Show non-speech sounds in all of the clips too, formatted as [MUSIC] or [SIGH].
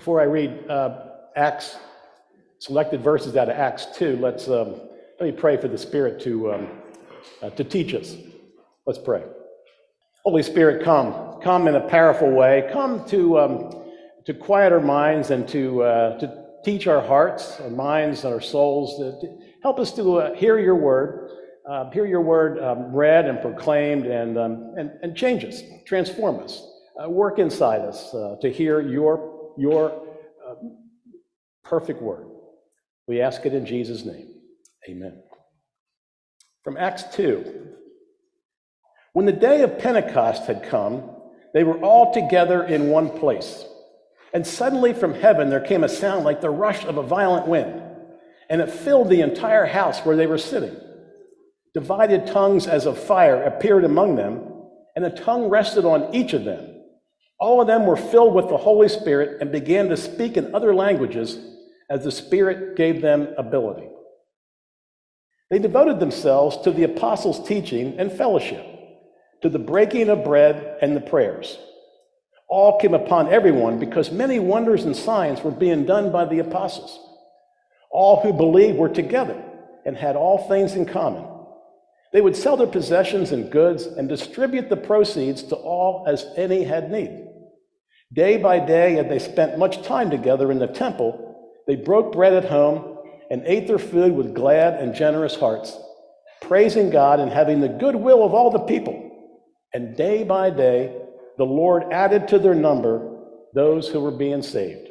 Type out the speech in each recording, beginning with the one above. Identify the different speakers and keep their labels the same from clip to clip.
Speaker 1: Before I read uh, Acts, selected verses out of Acts 2, let's um, let me pray for the Spirit to, um, uh, to teach us. Let's pray. Holy Spirit, come. Come in a powerful way. Come to, um, to quiet our minds and to, uh, to teach our hearts, our minds, our souls. To help us to uh, hear your word, uh, hear your word um, read and proclaimed, and, um, and, and change us, transform us, uh, work inside us uh, to hear your, your uh, perfect word. We ask it in Jesus' name. Amen. From Acts 2. When the day of Pentecost had come, they were all together in one place. And suddenly from heaven there came a sound like the rush of a violent wind, and it filled the entire house where they were sitting. Divided tongues as of fire appeared among them, and a tongue rested on each of them. All of them were filled with the Holy Spirit and began to speak in other languages as the Spirit gave them ability. They devoted themselves to the apostles' teaching and fellowship, to the breaking of bread and the prayers. All came upon everyone because many wonders and signs were being done by the apostles. All who believed were together and had all things in common. They would sell their possessions and goods and distribute the proceeds to all as any had need. Day by day, as they spent much time together in the temple, they broke bread at home and ate their food with glad and generous hearts, praising God and having the goodwill of all the people. And day by day, the Lord added to their number those who were being saved.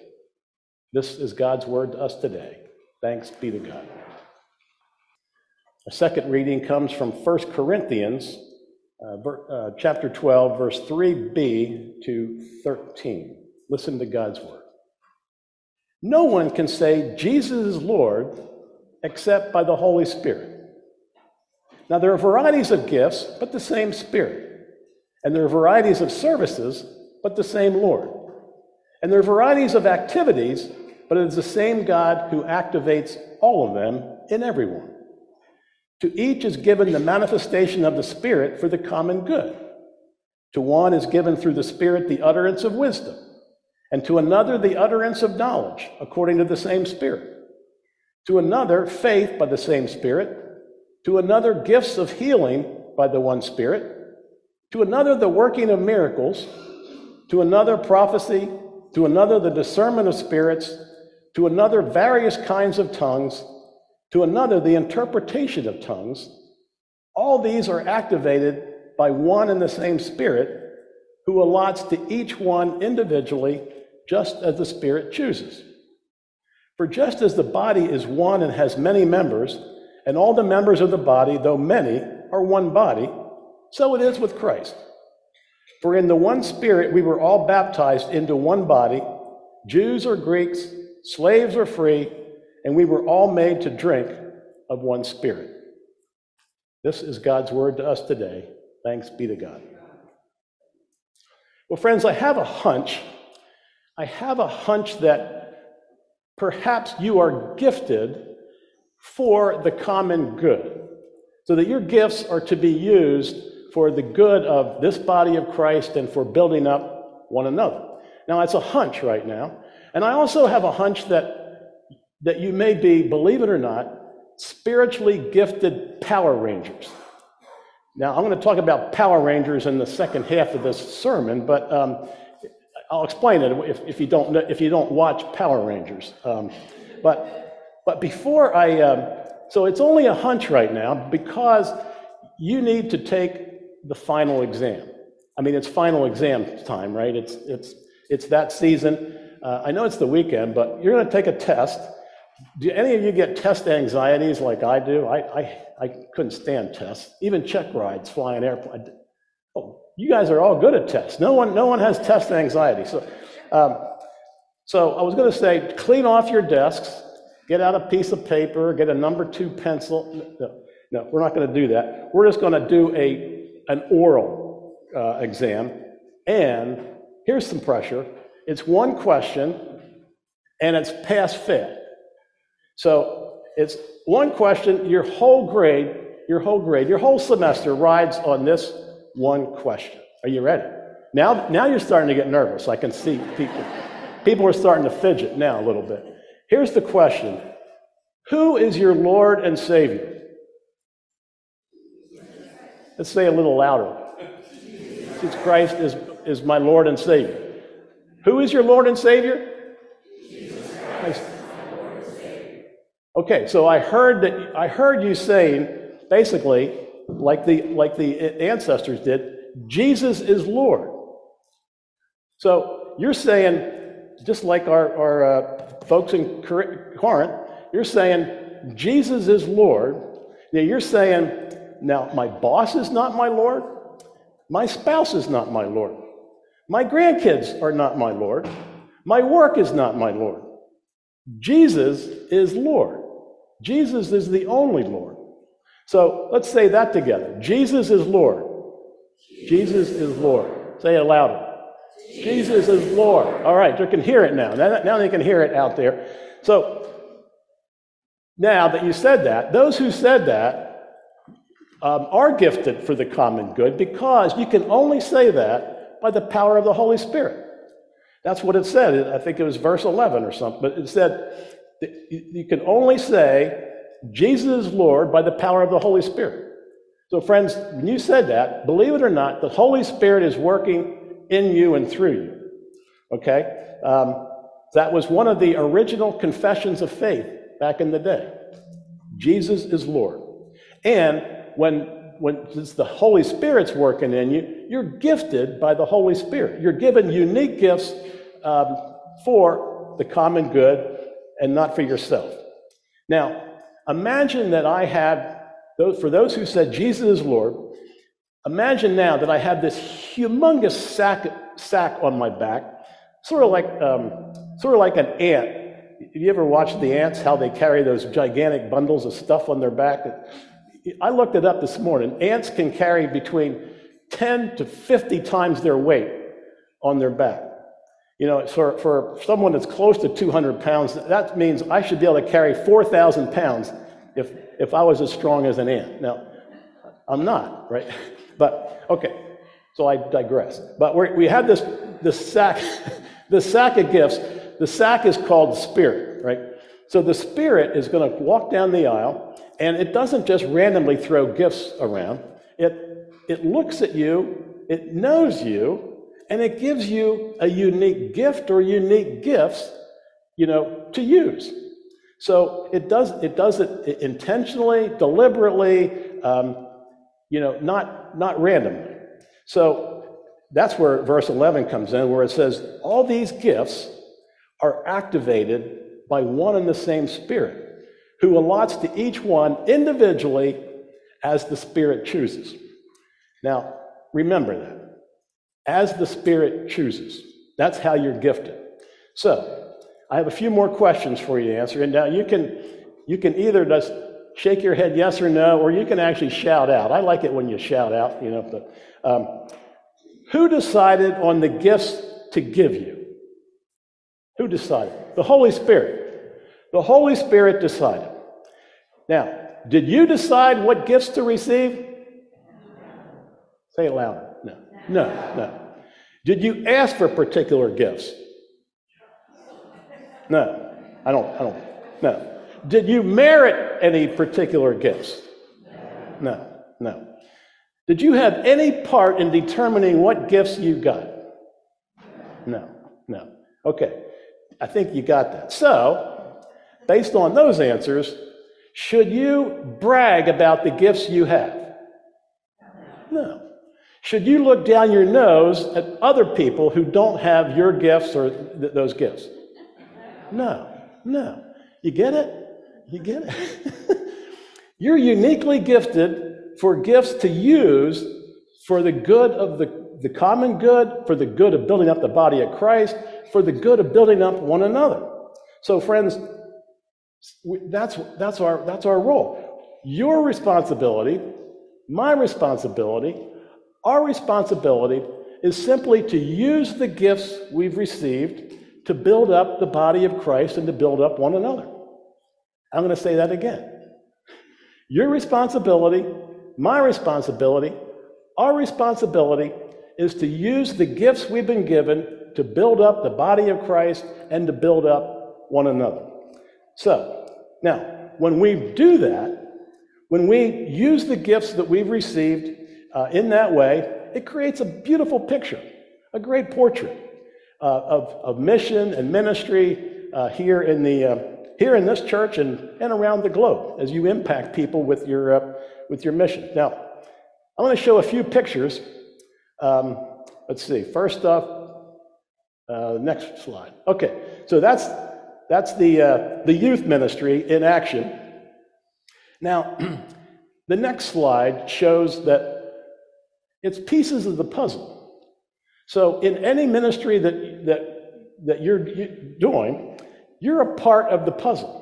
Speaker 1: This is God's word to us today. Thanks be to God. A second reading comes from 1 Corinthians uh, uh, chapter 12, verse 3b to 13. Listen to God's word. No one can say Jesus is Lord except by the Holy Spirit. Now, there are varieties of gifts, but the same Spirit. And there are varieties of services, but the same Lord. And there are varieties of activities, but it is the same God who activates all of them in everyone. To each is given the manifestation of the Spirit for the common good. To one is given through the Spirit the utterance of wisdom, and to another the utterance of knowledge, according to the same Spirit. To another, faith by the same Spirit. To another, gifts of healing by the one Spirit to another, the working of miracles, to another, prophecy, to another, the discernment of spirits, to another, various kinds of tongues, to another, the interpretation of tongues. All these are activated by one and the same Spirit who allots to each one individually just as the Spirit chooses. For just as the body is one and has many members, and all the members of the body, though many, are one body, so it is with Christ. For in the one Spirit we were all baptized into one body, Jews or Greeks, slaves or free, and we were all made to drink of one Spirit. This is God's word to us today. Thanks be to God. Well, friends, I have a hunch. I have a hunch that perhaps you are gifted for the common good, so that your gifts are to be used for the good of this body of Christ and for building up one another. Now, it's a hunch right now. And I also have a hunch that, that you may be, believe it or not, spiritually gifted Power Rangers. Now, I'm going to talk about Power Rangers in the second half of this sermon, but um, I'll explain it if, if, you don't, if you don't watch Power Rangers. Um, but, but before I, um, so it's only a hunch right now because you need to take the final exam. I mean, it's final exam time, right? It's, it's, it's that season. Uh, I know it's the weekend, but you're going to take a test. Do any of you get test anxieties like I do? I, I, I couldn't stand tests, even check rides, flying airplane. Oh, you guys are all good at tests. No one, no one has test anxiety. So, um, so I was going to say, clean off your desks, get out a piece of paper, get a number two pencil. No, no we're not going to do that. We're just going to do a an oral uh, exam, and here's some pressure it's one question, and it's pass fail. So it's one question, your whole grade, your whole grade, your whole semester rides on this one question. Are you ready? Now, now you're starting to get nervous. I can see people. People are starting to fidget now a little bit. Here's the question Who is your Lord and Savior? Let's say a little louder. Jesus Christ is, is my Lord and Savior. Who is your Lord and Savior? Jesus Christ. Okay, so I heard that I heard you saying basically, like the like the ancestors did, Jesus is Lord. So you're saying, just like our, our uh, folks in Corinth, you're saying Jesus is Lord. Now you're saying, now my boss is not my Lord, my spouse is not my Lord, my grandkids are not my Lord, my work is not my Lord. Jesus is Lord. Jesus is the only Lord. So let's say that together. Jesus is Lord. Jesus is Lord. Say it louder. Jesus is Lord. All right, you can hear it now. Now they can hear it out there. So now that you said that, those who said that um, are gifted for the common good because you can only say that by the power of the Holy Spirit. That's what it said. I think it was verse 11 or something, but it said you can only say Jesus is Lord by the power of the Holy Spirit. So, friends, when you said that, believe it or not, the Holy Spirit is working in you and through you. Okay? Um, that was one of the original confessions of faith back in the day. Jesus is Lord. And when when it's the Holy Spirit's working in you, you're gifted by the Holy Spirit. You're given unique gifts um, for the common good and not for yourself. Now, imagine that I had for those who said Jesus is Lord, imagine now that I have this humongous sack, sack on my back, sort of like, um, sort of like an ant. Have you ever watched the ants, how they carry those gigantic bundles of stuff on their back? I looked it up this morning. Ants can carry between 10 to 50 times their weight on their back. You know, for, for someone that's close to 200 pounds, that means I should be able to carry 4,000 pounds if, if I was as strong as an ant. Now, I'm not, right? [LAUGHS] But, okay, so I digress. But we we have this, this sack, [LAUGHS] the sack of gifts. The sack is called Spirit, right? So the Spirit is going to walk down the aisle, and it doesn't just randomly throw gifts around. It, it looks at you, it knows you, and it gives you a unique gift or unique gifts, you know, to use. So it does, it does it intentionally, deliberately, um, you know, not, not randomly. So that's where verse 11 comes in, where it says, All these gifts are activated by one and the same Spirit, who allots to each one individually as the Spirit chooses. Now, remember that. As the Spirit chooses. That's how you're gifted. So, I have a few more questions for you to answer. And now you can, you can either just shake your head yes or no, or you can actually shout out. I like it when you shout out, you know. But, um, who decided on the gifts to give you? Who decided? The Holy Spirit. The Holy Spirit decided. Now, did you decide what gifts to receive? Say it louder. No. No, no. Did you ask for particular gifts? No, I don't, I don't, no. Did you merit any particular gifts? No, no. Did you have any part in determining what gifts you got? No, no. Okay, I think you got that. So, based on those answers, should you brag about the gifts you have? No. Should you look down your nose at other people who don't have your gifts or th- those gifts? No, no. You get it? You get it? [LAUGHS] You're uniquely gifted for gifts to use for the good of the, the common good, for the good of building up the body of Christ, for the good of building up one another. So, friends, that's, that's, our, that's our role. Your responsibility, my responsibility, our responsibility is simply to use the gifts we've received to build up the body of Christ and to build up one another. I'm going to say that again. Your responsibility, my responsibility, our responsibility is to use the gifts we've been given to build up the body of Christ and to build up one another. So, now, when we do that, when we use the gifts that we've received uh, in that way, it creates a beautiful picture, a great portrait uh, of, of mission and ministry uh, here in the uh, here in this church and, and around the globe as you impact people with your uh, with your mission. Now, I'm going to show a few pictures. Um, let's see. First off, uh, next slide. Okay, so that's that's the the youth ministry in action. Now, [CLEARS THROAT] the next slide shows that it's pieces of the puzzle. So, in any ministry that, that, that you're doing, you're a part of the puzzle.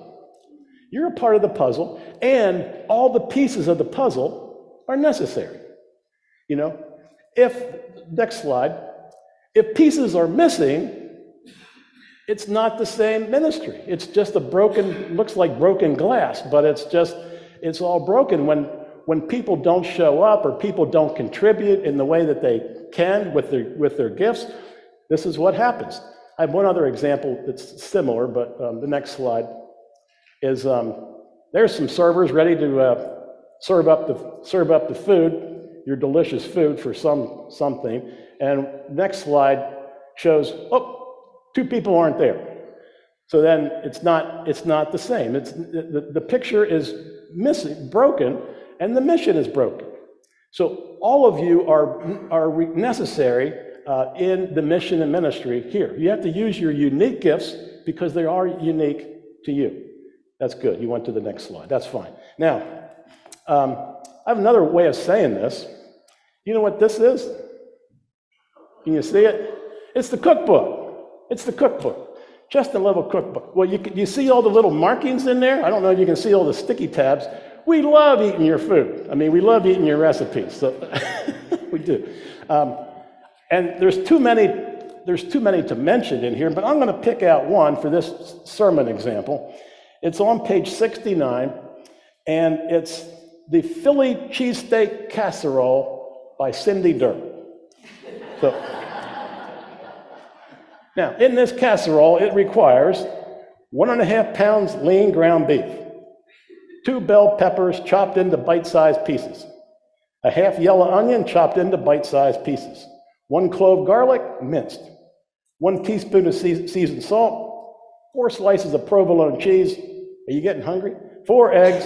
Speaker 1: You're a part of the puzzle, and all the pieces of the puzzle are necessary. You know, if, next slide, if pieces are missing, it's not the same ministry. It's just a broken, looks like broken glass, but it's just, it's all broken when, when people don't show up or people don't contribute in the way that they can with their, with their gifts, this is what happens. I have one other example that's similar, but um, the next slide is um, there's some servers ready to uh, serve, up the, serve up the food, your delicious food for some something. And next slide shows, oh, two people aren't there. So then it's not, it's not the same. It's, the, the picture is missing, broken, and the mission is broken. So all of you are, are necessary uh, in the mission and ministry here. You have to use your unique gifts because they are unique to you. That's good. You went to the next slide. That's fine. Now, um, I have another way of saying this. You know what this is? Can you see it? It's the cookbook. It's the cookbook. Justin Level cookbook. Well, you, you see all the little markings in there? I don't know if you can see all the sticky tabs. We love eating your food. I mean, we love eating your recipes. So [LAUGHS] we do. Um, and there's too many. There's too many to mention in here, but I'm going to pick out one for this sermon example. It's on page 69, and it's the Philly cheesesteak casserole by Cindy Durr. So, now, in this casserole, it requires one and a half pounds lean ground beef, two bell peppers chopped into bite sized pieces, a half yellow onion chopped into bite sized pieces, one clove garlic minced, one teaspoon of seasoned salt, four slices of provolone cheese. Are you getting hungry? Four eggs,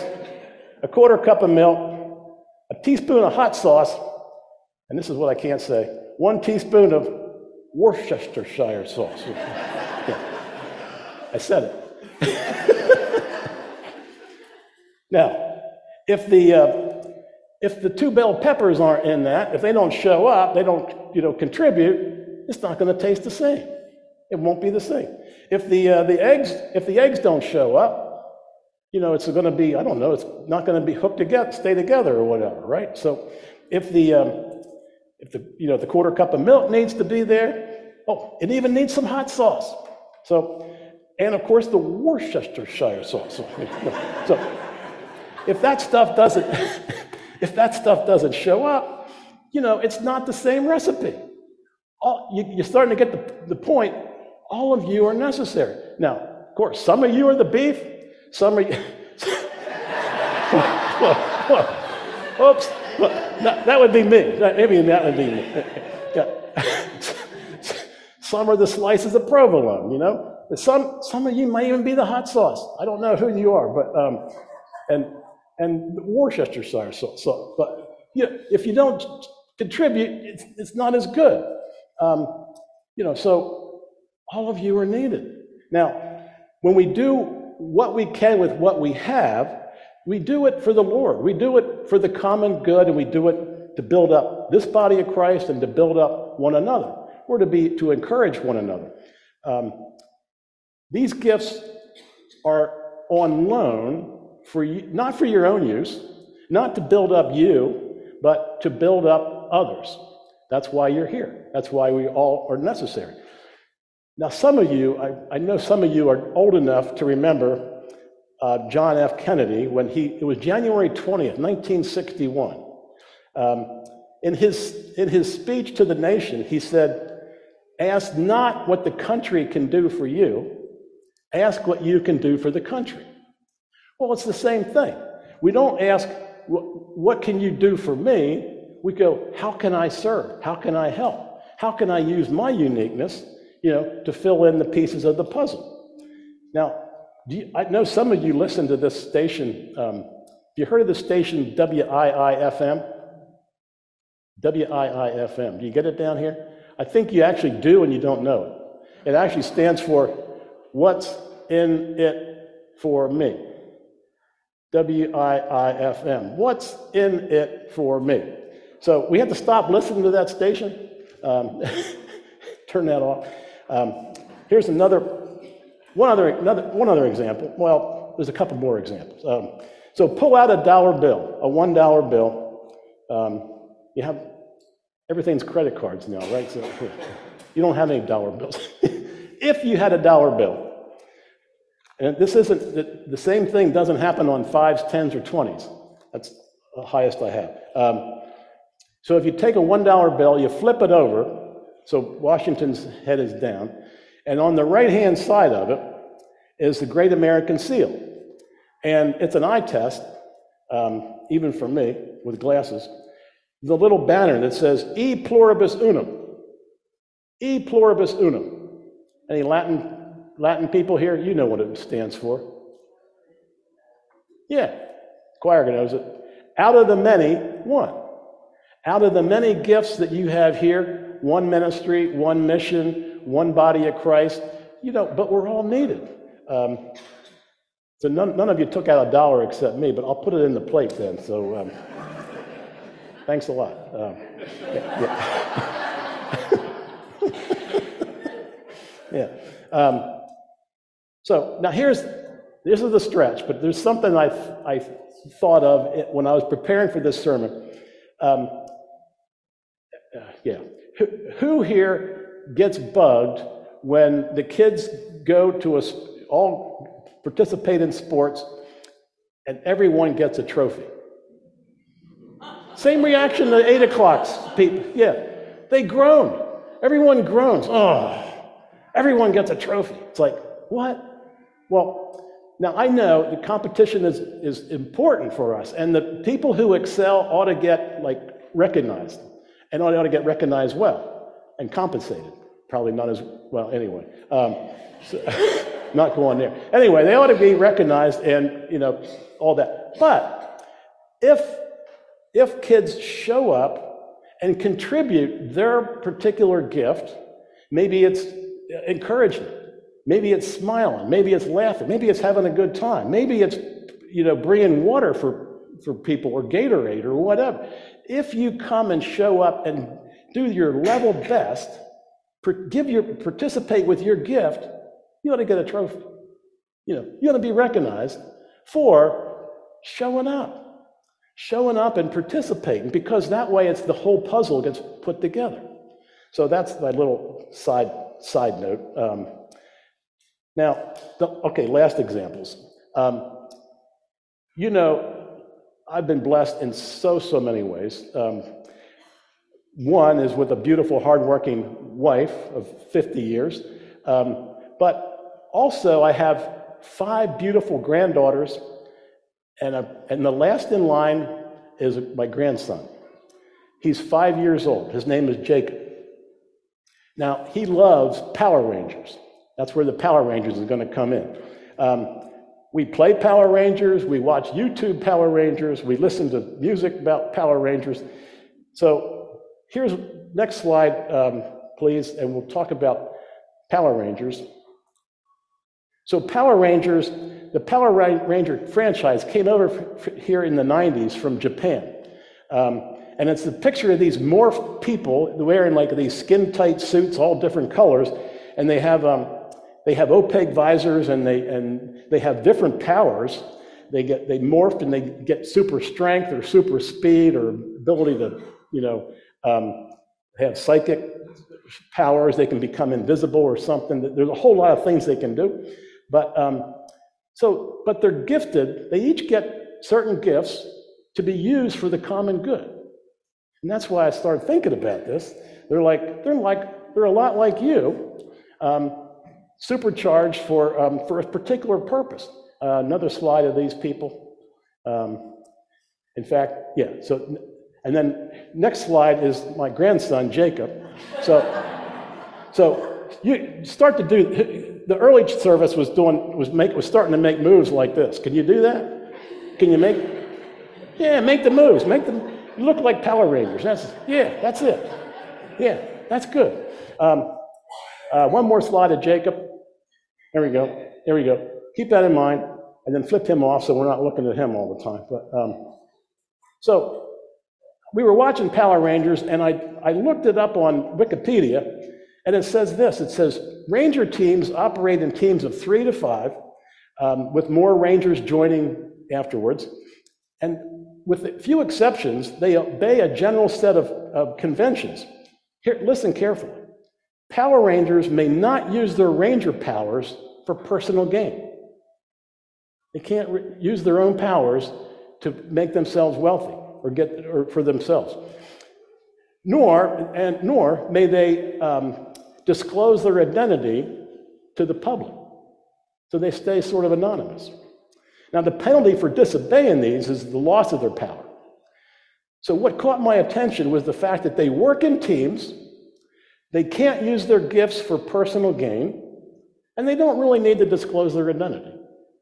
Speaker 1: a quarter cup of milk, a teaspoon of hot sauce, and this is what I can't say one teaspoon of Worcestershire sauce. [LAUGHS] yeah. I said it. [LAUGHS] Now, if the, uh, if the two bell peppers aren't in that, if they don't show up, they don't you know, contribute, it's not going to taste the same. It won't be the same. If the, uh, the, eggs, if the eggs don't show up, you know, it's going to be, I don't know, it's not going to be hooked together, stay together or whatever, right? So if the, um, if the, you know, the quarter cup of milk needs to be there, oh, it even needs some hot sauce. So, and of course the Worcestershire sauce. [LAUGHS] So, if that stuff doesn't, if that stuff doesn't show up, you know, it's not the same recipe. All, you, are starting to get the, the point. All of you are necessary. Now, of course, some of you are the beef, some are you. [LAUGHS] Oops. Well, that, would be me. Maybe that would be me. [LAUGHS] Some are the slices of provolone, you know? Some, some of you might even be the hot sauce. I don't know who you are, but, um, and and Worcestershire sauce. So, but you know, if you don't contribute, it's, it's not as good. Um, you know, so all of you are needed. Now, when we do what we can with what we have, we do it for the Lord. We do it for the common good, and we do it to build up this body of Christ and to build up one another. We're to be to encourage one another. Um, these gifts are on loan for you, not for your own use, not to build up you, but to build up others. That's why you're here. That's why we all are necessary. Now, some of you, I, I know some of you are old enough to remember uh, John F. Kennedy when he, it was January 20th, 1961. Um, in, his, in his speech to the nation, he said, Ask not what the country can do for you, ask what you can do for the country. Well, it's the same thing. We don't ask, what can you do for me? We go, how can I serve? How can I help? How can I use my uniqueness, you know, to fill in the pieces of the puzzle? Now, you, I know some of you listen to this station. Um, have you heard of the station WIIFM? WIIFM. Do you get it down here? I think you actually do and you don't know it. It actually stands for What's in It for Me. W I I F M. What's in it for me? So we have to stop listening to that station. Um, [LAUGHS] turn that off. Um, here's another one, other, another, one other example. Well, there's a couple more examples. Um, so pull out a dollar bill, a $1 bill. Um, you have everything's credit cards now, right? So [LAUGHS] you don't have any dollar bills. [LAUGHS] if you had a dollar bill, and this isn't the, the, same thing doesn't happen on fives, tens, or twenties. That's the highest I have. Um, so if you take a $1 bill, you flip it over, so Washington's head is down, and on the right hand side of it is the Great American Seal. And it's an eye test, um, even for me with glasses. The little banner that says E pluribus unum. E pluribus unum. Any Latin Latin people here, you know what it stands for. Yeah, choir knows it. Out of the many, one. Out of the many gifts that you have here, one ministry, one mission, one body of Christ, you know, but we're all needed. Um, so none, none of you took out a dollar except me, but I'll put it in the plate then. So um, thanks a lot. Um, yeah. yeah. [LAUGHS] yeah. So now here's this is the stretch, but there's something I, I thought of when I was preparing for this sermon. Um, uh, yeah. Who, who here gets bugged when the kids go to a, all participate in sports and everyone gets a trophy? Same reaction to eight o'clock's people. Yeah. They groan. Everyone groans. Oh, everyone gets a trophy. It's like, what? Well, now I know the competition is, is important for us, and the people who excel ought to get like recognized, and ought to get recognized well and compensated. Probably not as well anyway. Um, so, [LAUGHS] not going there. Anyway, they ought to be recognized and you know all that. But if if kids show up and contribute their particular gift, maybe it's encouragement Maybe it's smiling. Maybe it's laughing. Maybe it's having a good time. Maybe it's, you know, bringing water for, for people or Gatorade or whatever. If you come and show up and do your level best, give your, participate with your gift, you ought to get a trophy. You know, you ought to be recognized for showing up, showing up and participating, because that way it's the whole puzzle gets put together. So that's my little side side note. Um, now, the, okay, last examples. Um, you know, I've been blessed in so, so many ways. Um, one is with a beautiful, hardworking wife of 50 years. Um, but also, I have five beautiful granddaughters, and, a, and the last in line is my grandson. He's five years old. His name is Jacob. Now, he loves Power Rangers. That's where the Power Rangers is going to come in. Um, we play Power Rangers, we watch YouTube Power Rangers, we listen to music about Power Rangers. So here's next slide, um, please, and we'll talk about Power Rangers. So Power Rangers, the Power Ranger franchise came over here in the 90s from Japan. Um, and it's a picture of these morphed people wearing like these skin tight suits, all different colors, and they have um, they have opaque visors and they, and they have different powers. They get they morph and they get super strength or super speed or ability to, you know, um, have psychic powers. They can become invisible or something. There's a whole lot of things they can do. But um, so, but they're gifted. They each get certain gifts to be used for the common good. And that's why I started thinking about this. They're like, they're like they're a lot like you, um, supercharged for, um, for a particular purpose. Uh, another slide of these people. Um, in fact, yeah, so, and then next slide is my grandson, Jacob. So, so you start to do, the early service was doing, was make, was starting to make moves like this. Can you do that? Can you make, yeah, make the moves, make them, you look like Power Rangers. That's, yeah, that's it. Yeah, that's good. Um, uh, one more slide of Jacob. There we go. There we go. Keep that in mind, and then flip him off so we're not looking at him all the time. But um, so we were watching Power Rangers, and I, I looked it up on Wikipedia, and it says this it says Ranger teams operate in teams of three to five, um, with more Rangers joining afterwards. And with a few exceptions, they obey a general set of, of conventions. Here, listen carefully. Power Rangers may not use their Ranger powers for personal gain. They can't re- use their own powers to make themselves wealthy or get or for themselves. Nor and nor may they um, disclose their identity to the public, so they stay sort of anonymous. Now, the penalty for disobeying these is the loss of their power. So, what caught my attention was the fact that they work in teams, they can't use their gifts for personal gain, and they don't really need to disclose their identity.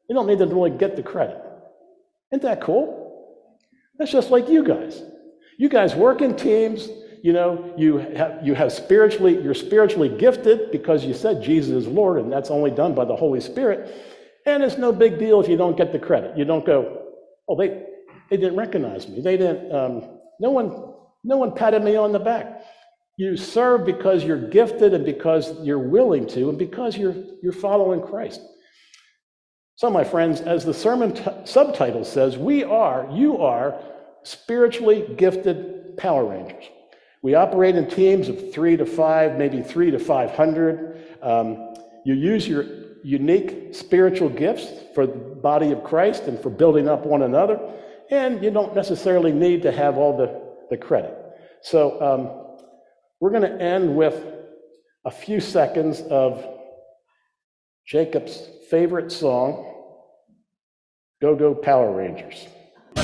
Speaker 1: They don't need to really get the credit. Isn't that cool? That's just like you guys. You guys work in teams, you know, you have, you have spiritually, you're spiritually gifted because you said Jesus is Lord, and that's only done by the Holy Spirit. And it's no big deal if you don't get the credit. You don't go, oh, they, they didn't recognize me. They didn't, um, no one, no one patted me on the back. You serve because you're gifted and because you're willing to and because you're, you're following Christ. So, my friends, as the sermon t- subtitle says, we are, you are spiritually gifted Power Rangers. We operate in teams of three to five, maybe three to 500. Um, you use your unique spiritual gifts for the body of Christ and for building up one another, and you don't necessarily need to have all the, the credit. So, um, we're going to end with a few seconds of Jacob's favorite song, Go Go Power Rangers. You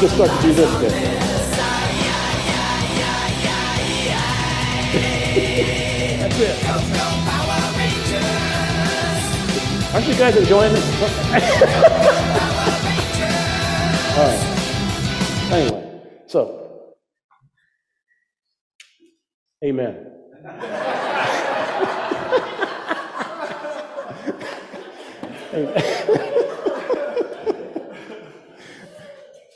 Speaker 1: can start to do this bit. That's it. Aren't you guys enjoying this? [LAUGHS] All right. Anyway, so, amen. Amen. [LAUGHS]